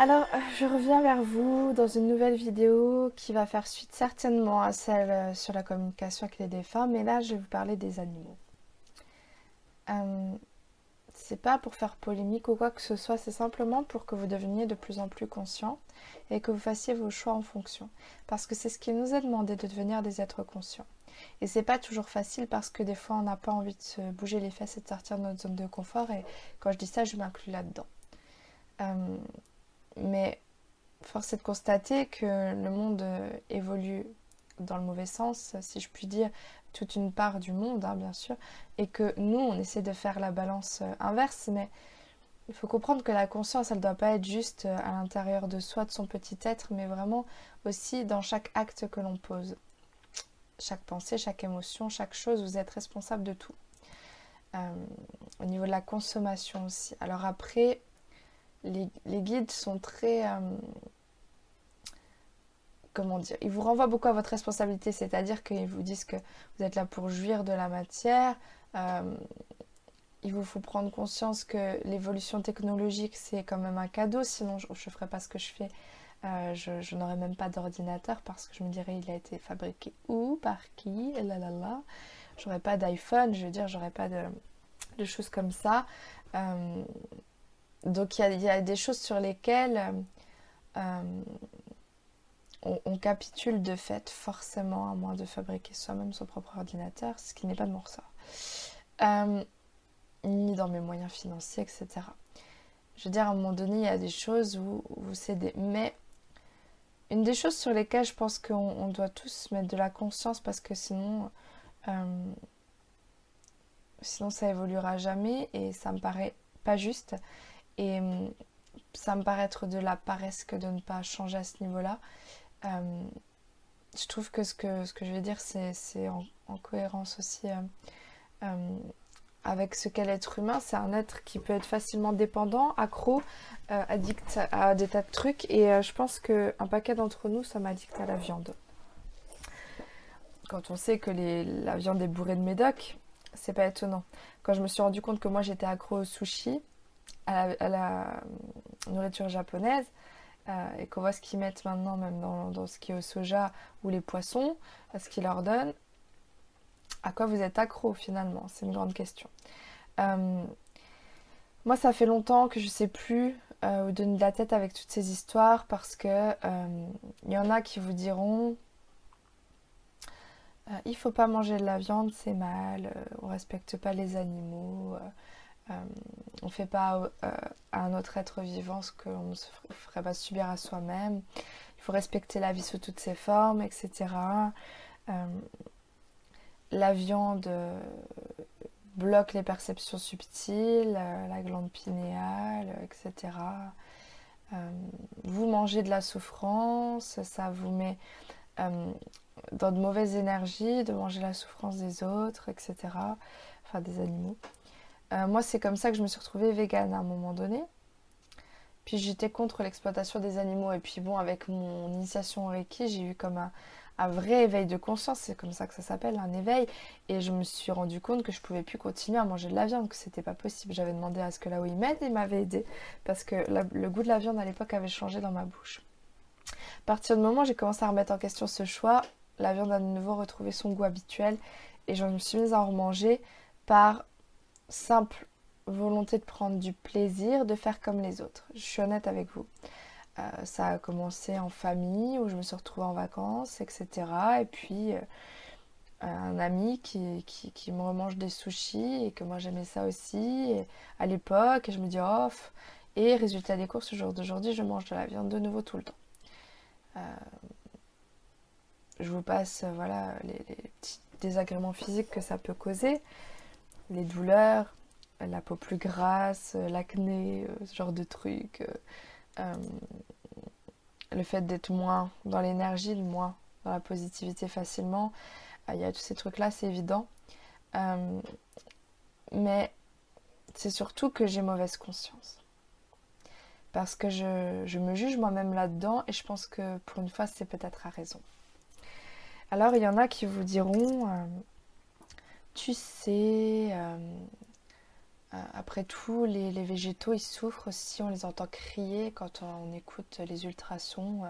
Alors, euh, je reviens vers vous dans une nouvelle vidéo qui va faire suite certainement à celle euh, sur la communication avec les défunts, mais là, je vais vous parler des animaux. Euh, c'est pas pour faire polémique ou quoi que ce soit, c'est simplement pour que vous deveniez de plus en plus conscient et que vous fassiez vos choix en fonction. Parce que c'est ce qui nous est demandé de devenir des êtres conscients. Et c'est pas toujours facile parce que des fois on n'a pas envie de se bouger les fesses et de sortir de notre zone de confort. Et quand je dis ça, je m'inclus là-dedans. Mais force est de constater que le monde euh, évolue dans le mauvais sens, si je puis dire, toute une part du monde, hein, bien sûr, et que nous, on essaie de faire la balance euh, inverse, mais il faut comprendre que la conscience, elle ne doit pas être juste euh, à l'intérieur de soi, de son petit être, mais vraiment aussi dans chaque acte que l'on pose. Chaque pensée, chaque émotion, chaque chose, vous êtes responsable de tout. au niveau de la consommation aussi. Alors après, les, guides sont très... Euh, comment dire Ils vous renvoient beaucoup à votre responsabilité, c'est-à-dire qu'ils vous disent que vous êtes là pour jouir de la matière. Euh, il vous faut prendre conscience que l'évolution technologique, c'est quand même un cadeau, sinon je ne ferais pas ce que je fais. Euh, je, n'aurais même pas d'ordinateur parce que je me dirais il a été fabriqué où, par qui, là là là. J'aurais pas d'iPhone, je veux dire, j'aurais pas de, choses comme ça. Donc il y, a des choses sur lesquelles euh, euh, on, capitule de fait forcément à moins de fabriquer soi-même son propre ordinateur, ce qui n'est pas de mon ressort. Euh, ni dans mes moyens financiers, etc. Je veux dire, à un moment donné, il y a des choses où, vous cédez. Mais une des choses sur lesquelles je pense qu'on doit tous mettre de la conscience parce que sinon, sinon ça évoluera jamais et ça me paraît pas juste, et hum, ça me paraît être de la paresse que de ne pas changer à ce niveau-là. Hum, je trouve que ce que, je vais dire, c'est en, cohérence aussi hum, avec ce qu'est l'être humain. C'est un être qui peut être facilement dépendant, accro, euh, addict à des tas de trucs. Et euh, je pense qu'un paquet d'entre nous sommes addicts à la viande. Quand on sait que la viande est bourrée de médoc, c'est pas étonnant. Quand je me suis rendu compte que moi j'étais accro au sushi, à la, nourriture japonaise euh, et qu'on voit ce qu'ils mettent maintenant, même dans, ce qui est au soja ou les poissons, à ce qu'ils leur donnent, à quoi vous êtes accro finalement? C'est une grande question. Euh, moi, ça fait longtemps que je ne sais plus euh, où donner de la tête avec toutes ces histoires parce que il y en a qui vous diront il faut pas manger de la viande, c'est mal, on respecte pas les animaux, euh, on ne fait pas euh, à un autre être vivant ce qu'on ne ferait pas subir à soi-même. Il faut respecter la vie sous toutes ses formes, etc. Euh, la viande bloque les perceptions subtiles, la glande pinéale, etc. vous mangez de la souffrance, ça vous met dans de mauvaises énergies de manger la souffrance des autres, etc. Enfin des animaux. Euh, moi, c'est comme ça que je me suis retrouvée végane à un moment donné. Puis j'étais contre l'exploitation des animaux. Et puis bon, avec mon initiation au Reiki, j'ai eu comme un, vrai éveil de conscience. C'est comme ça que ça s'appelle, un éveil. Et je me suis rendu compte que je pouvais plus continuer à manger de la viande, que c'était pas possible. J'avais demandé à ce que là où il m'aide, il m'avait aidé. Parce que le goût de la viande à l'époque avait changé dans ma bouche. À partir du moment où j'ai commencé à remettre en question ce choix, la viande a de nouveau retrouvé son goût habituel. Et je me suis mise à en manger par simple volonté de prendre du plaisir, de faire comme les autres. Je suis honnête avec vous. Euh, ça a commencé en famille où je me suis retrouvée en vacances, etc. Et puis euh, un ami qui, me remange des sushis et que moi j'aimais ça aussi à l'époque. Et je me dis off. Et résultat des courses, au jour d'aujourd'hui, je mange de la viande de nouveau tout le temps. Euh, je vous passe voilà les petits désagréments physiques que ça peut causer les douleurs, la peau plus grasse, l'acné, euh, ce genre de trucs. Euh, euh, le fait d'être moins dans l'énergie, moins dans la positivité facilement. Il y a tous ces trucs-là, c'est évident. mais c'est surtout que j'ai mauvaise conscience. Parce que je, je me juge moi-même là-dedans et je pense que pour une fois, c'est peut-être à raison. Alors, il y en a qui vous diront tu sais, euh, après tout, les, végétaux, ils souffrent aussi, on les entend crier quand on, écoute les ultrasons,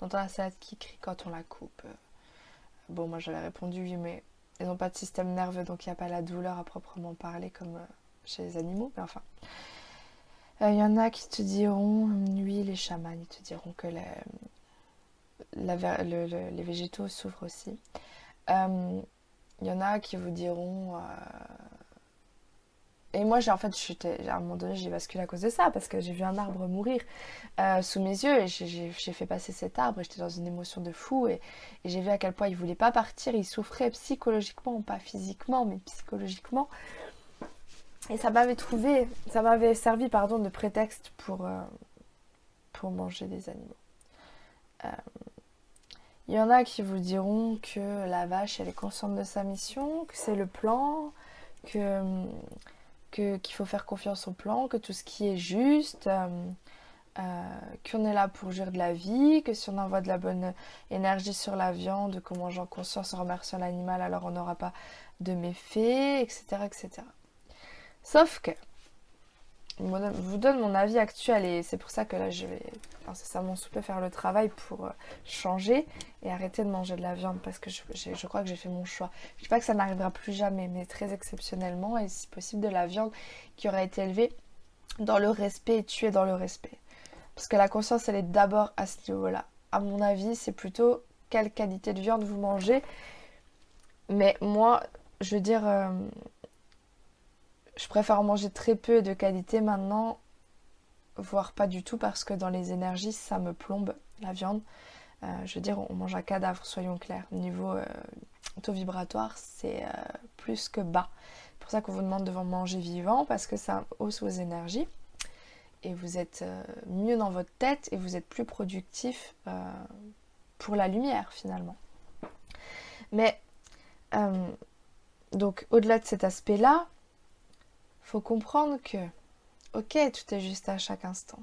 on entend la salade qui crie quand on la coupe. Bon, moi j'avais répondu oui, mais ils n'ont pas de système nerveux, donc il n'y a pas la douleur à proprement parler comme chez les animaux, mais enfin. Il y en a qui te diront, oui, les chamans, ils te diront que les végétaux souffrent aussi. Il y en a qui vous diront et moi, j'ai en fait, à un moment donné, j'ai basculé à cause de ça, parce que j'ai vu un arbre mourir euh, sous mes yeux, et j'ai fait passer cet arbre, et j'étais dans une émotion de fou, et, j'ai vu à quel point il voulait pas partir, il souffrait psychologiquement, pas physiquement, mais psychologiquement. Et ça m'avait trouvé, ça m'avait servi, pardon, de prétexte pour, euh, pour manger des animaux. Il y en a qui vous diront que la vache, elle est consciente de sa mission, que c'est le plan, que qu'il faut faire confiance au plan, que tout ce qui est juste, euh, euh, qu'on est là pour gérer de la vie, que si on envoie de la bonne énergie sur la viande, qu'on mange en conscience en remerciant l'animal, alors on n'aura pas de méfaits, etc., etc. Sauf que vous donne mon avis actuel et c'est pour ça que là je vais incessamment souper faire le travail pour euh, changer et arrêter de manger de la viande parce que je, crois que j'ai fait mon choix. Je ne dis pas que ça n'arrivera plus jamais, mais très exceptionnellement et si possible de la viande qui aura été élevée dans le respect et tuée dans le respect. Parce que la conscience elle est d'abord à ce niveau-là. À mon avis, c'est plutôt quelle qualité de viande vous mangez. Mais moi, je veux dire, euh, je préfère manger très peu et de qualité maintenant, voire pas du tout, parce que dans les énergies, ça me plombe la viande. Euh, je veux dire, on mange un cadavre, soyons clairs. Niveau euh, taux vibratoire, c'est euh, plus que bas. C'est pour ça qu'on vous demande de manger vivant, parce que ça hausse vos énergies. Et vous êtes mieux dans votre tête et vous êtes plus productif pour la lumière, finalement. Mais, donc, au-delà de cet aspect-là, faut comprendre que, ok, tout est juste à chaque instant.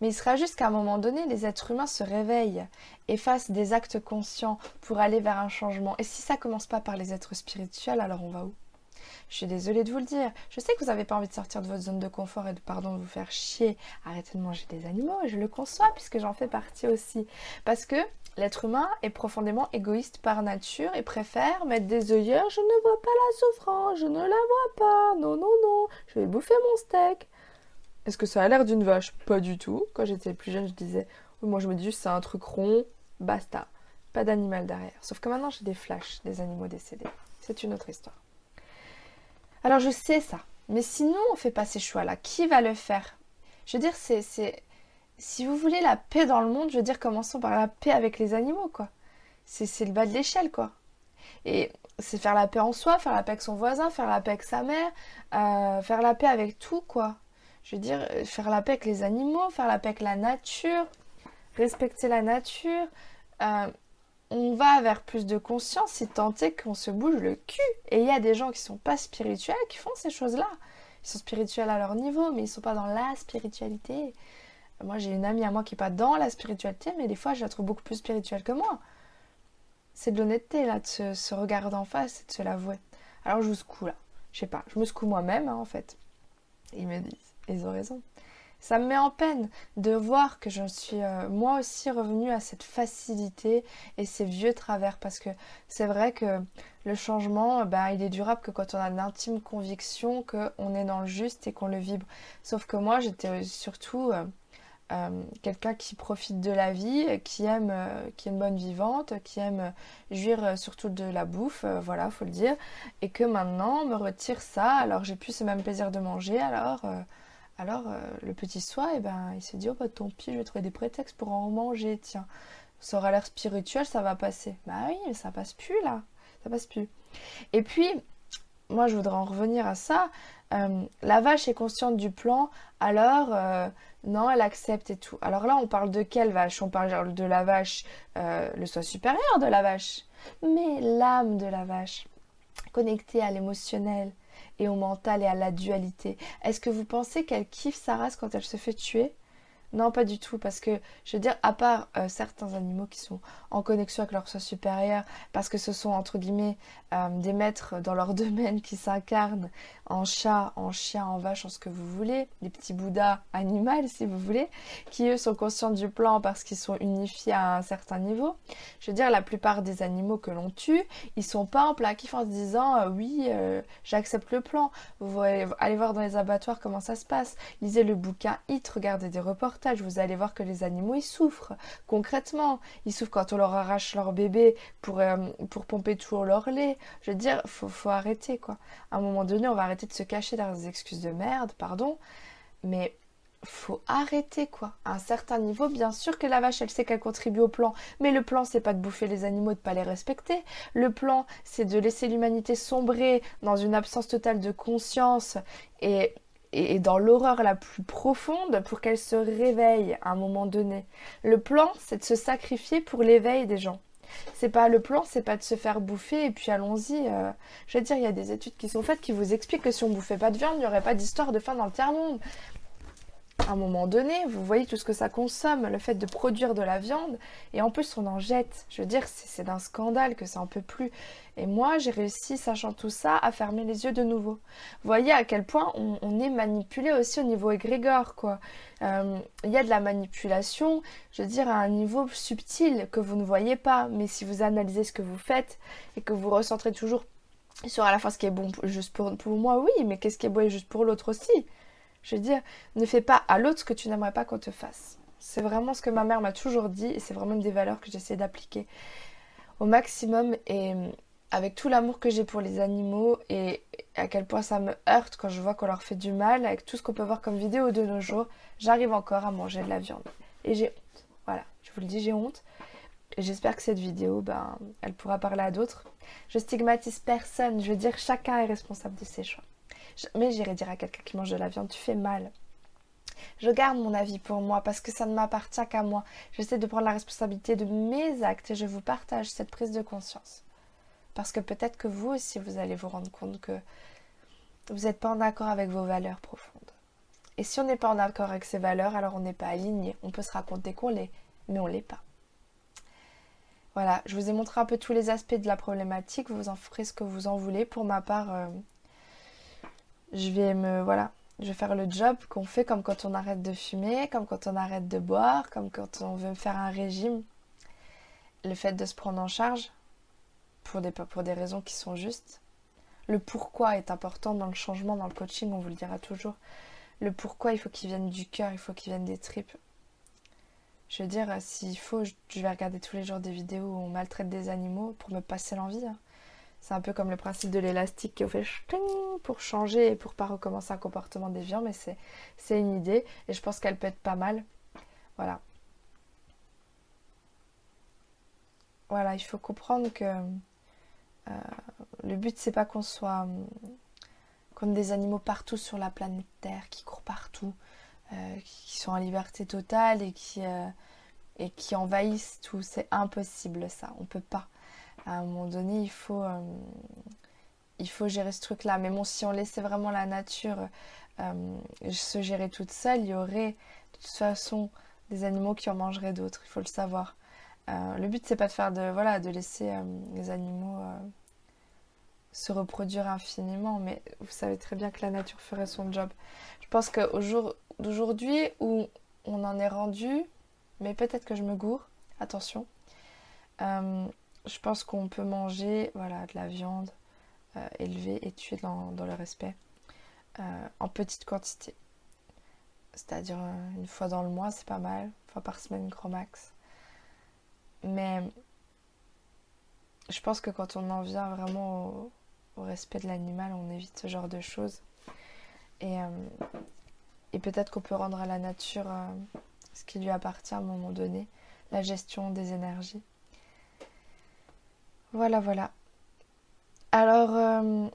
Mais il sera juste qu'à un moment donné, les êtres humains se réveillent et fassent des actes conscients pour aller vers un changement. Et si ça commence pas par les êtres spirituels, alors on va où? Je suis désolée de vous le dire. Je sais que vous n'avez pas envie de sortir de votre zone de confort et de pardon de vous faire chier. Arrêtez de manger des animaux et je le conçois puisque j'en fais partie aussi. Parce que l'être humain est profondément égoïste par nature et préfère mettre des œillères. Je ne vois pas la souffrance, je ne la vois pas. Non, non, non, je vais bouffer mon steak. Est-ce que ça a l'air d'une vache? Pas du tout. Quand j'étais plus jeune, je disais, moi je me dis c'est un truc rond, basta. Pas d'animal derrière. Sauf que maintenant j'ai des flashs des animaux décédés. C'est une autre histoire. Alors je sais ça, mais sinon on fait pas ces choix-là. Qui va le faire? Je veux dire, c'est, si vous voulez la paix dans le monde, je veux dire, commençons par la paix avec les animaux, quoi. C'est, c'est le bas de l'échelle, quoi. Et c'est faire la paix en soi, faire la paix avec son voisin, faire la paix avec sa mère, euh, faire la paix avec tout, quoi. Je veux dire, faire la paix avec les animaux, faire la paix avec la nature, respecter la nature. Euh, on va vers plus de conscience si tant est qu'on se bouge le cul. Et il y a des gens qui sont pas spirituels qui font ces choses-là. Ils sont spirituels à leur niveau, mais ils sont pas dans la spiritualité. Moi, j'ai une amie à moi qui est pas dans la spiritualité, mais des fois, je la trouve beaucoup plus spirituelle que moi. C'est de l'honnêteté, là, de se, regarder en face et de se l'avouer. Alors, je vous secoue, là. Je sais pas, je me secoue moi-même, hein, en fait. ils me disent, ils ont raison. Ça me met en peine de voir que je suis euh, moi aussi revenue à cette facilité et ces vieux travers parce que c'est vrai que le changement, ben, il est durable que quand on a l'intime conviction qu'on est dans le juste et qu'on le vibre. Sauf que moi, j'étais surtout euh, quelqu'un qui profite de la vie, qui aime, qui est une bonne vivante, qui aime jouir surtout de la bouffe, voilà, faut le dire, et que maintenant on me retire ça, alors j'ai plus ce même plaisir de manger, alors alors euh, le petit soi, eh ben, il s'est dit, oh bah tant pis, je vais trouver des prétextes pour en manger, tiens. Ça aura l'air spirituel, ça va passer. Bah oui, mais ça passe plus là, ça passe plus. Et puis, moi je voudrais en revenir à ça. Euh, la vache est consciente du plan, alors euh, non, elle accepte et tout. Alors là, on parle de quelle vache? On parle de la vache, le soi supérieur de la vache, mais l'âme de la vache, connectée à l'émotionnel, et au mental et à la dualité. Est-ce que vous pensez qu'elle kiffe sa race quand elle se fait tuer? Non, pas du tout, parce que je veux dire, à part euh, certains animaux qui sont en connexion avec leur soi supérieur, parce que ce sont entre guillemets euh, des maîtres dans leur domaine qui s'incarnent en chat, en chien, en vache, en ce que vous voulez, des petits bouddhas animaux si vous voulez, qui eux sont conscients du plan parce qu'ils sont unifiés à un certain niveau. Je veux dire, la plupart des animaux que l'on tue, ils sont pas en plein kiff en se disant euh, oui, j'accepte le plan. Vous allez voir dans les abattoirs comment ça se passe. Lisez le bouquin Hit, regardez des reportages vous allez voir que les animaux, ils souffrent concrètement. Ils souffrent quand on leur arrache leur bébé pour, euh, pour pomper toujours leur lait. Je veux dire, faut, faut arrêter, quoi. À un moment donné, on va arrêter de se cacher derrière des excuses de merde, pardon. Mais faut arrêter quoi. À un certain niveau, bien sûr que la vache, elle sait qu'elle contribue au plan, mais le plan, c'est pas de bouffer les animaux, de pas les respecter. Le plan, c'est de laisser l'humanité sombrer dans une absence totale de conscience et et dans l'horreur la plus profonde pour qu'elle se réveille à un moment donné. Le plan, c'est de se sacrifier pour l'éveil des gens. C'est pas le plan, c'est pas de se faire bouffer et puis allons-y. Euh. je veux dire, il y a des études qui sont faites qui vous expliquent que si on bouffait pas de viande, il n'y aurait pas d'histoire de fin dans le tiers-monde à un moment donné, vous voyez tout ce que ça consomme, le fait de produire de la viande, et en plus on en jette. Je veux dire, c'est d'un scandale que ça en peut plus. Et moi, j'ai réussi, sachant tout ça, à fermer les yeux de nouveau. Vous voyez à quel point on, est manipulé aussi au niveau égrégore, quoi. Euh, il y a de la manipulation, je veux dire, à un niveau subtil que vous ne voyez pas. Mais si vous analysez ce que vous faites et que vous recentrez toujours sur à la fois ce qui est bon juste pour, pour moi, oui, mais qu'est-ce qui est bon juste pour l'autre aussi? Je veux dire, ne fais pas à l'autre ce que tu n'aimerais pas qu'on te fasse. C'est vraiment ce que ma mère m'a toujours dit et c'est vraiment des valeurs que j'essaie d'appliquer au maximum et avec tout l'amour que j'ai pour les animaux et à quel point ça me heurte quand je vois qu'on leur fait du mal, avec tout ce qu'on peut voir comme vidéo de nos jours, j'arrive encore à manger de la viande. Et j'ai honte. Voilà, je vous le dis, j'ai honte. J'espère que cette vidéo, ben, elle pourra parler à d'autres. Je stigmatise personne, je veux dire, chacun est responsable de ses choix. Mais j'irai dire à quelqu'un qui mange de la viande, tu fais mal. Je garde mon avis pour moi parce que ça ne m'appartient qu'à moi. J'essaie de prendre la responsabilité de mes actes et je vous partage cette prise de conscience. Parce que peut-être que vous aussi, vous allez vous rendre compte que vous n'êtes pas en accord avec vos valeurs profondes. Et si on n'est pas en accord avec ces valeurs, alors on n'est pas aligné. On peut se raconter qu'on l'est, mais on ne l'est pas. Voilà, je vous ai montré un peu tous les aspects de la problématique. Vous en ferez ce que vous en voulez. Pour ma part, euh, je vais me voilà, je vais faire le job qu'on fait comme quand on arrête de fumer, comme quand on arrête de boire, comme quand on veut faire un régime. Le fait de se prendre en charge pour des, pour raisons qui sont justes. Le pourquoi est important dans le changement, dans le coaching, on vous le dira toujours. Le pourquoi, il faut qu'il vienne du cœur, il faut qu'il vienne des tripes. Je veux dire, s'il faut, je vais regarder tous les jours des vidéos où on maltraite des animaux pour me passer l'envie. Hein. C'est un peu comme le principe de l'élastique qui fait pour changer et pour pas recommencer un comportement déviant, mais c'est une idée et je pense qu'elle peut être pas mal. Voilà. Voilà, il faut comprendre que euh, le but c'est pas qu'on soit comme des animaux partout sur la planète Terre, qui courent partout, euh, qui sont en liberté totale et qui, euh, et qui envahissent tout. C'est impossible ça, on peut pas à un moment donné, il faut, euh, il faut gérer ce truc-là. Mais bon, si on laissait vraiment la nature euh, se gérer toute seule, il y aurait de toute façon des animaux qui en mangeraient d'autres, il faut le savoir. Euh, le but, c'est pas de faire de, voilà, de laisser les animaux se reproduire infiniment, mais vous savez très bien que la nature ferait son job. Je pense qu'au jour d'aujourd'hui où on en est rendu, mais peut-être que je me gourre, attention, je pense qu'on peut manger voilà, de la viande euh, élevée et tuée dans, le respect euh, en petite quantité. C'est-à-dire euh, une fois dans le mois, c'est pas mal, une fois par semaine, grand max. Mais je pense que quand on en vient vraiment au, respect de l'animal, on évite ce genre de choses. Et peut-être qu'on peut rendre à la nature ce qui lui appartient à un moment donné, la gestion des énergies. Voilà, voilà. Alors, euh,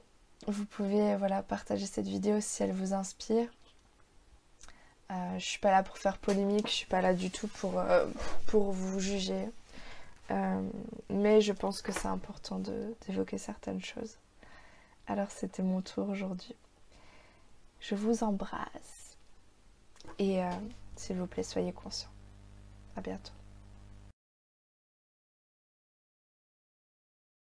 vous pouvez voilà, partager cette vidéo si elle vous inspire. Euh, je suis pas là pour faire polémique, je suis pas là du tout pour, euh, pour vous juger. mais je pense que c'est important d'évoquer certaines choses. Alors c'était mon tour aujourd'hui. Je vous embrasse. Et S'il vous plaît, soyez conscients. À bientôt.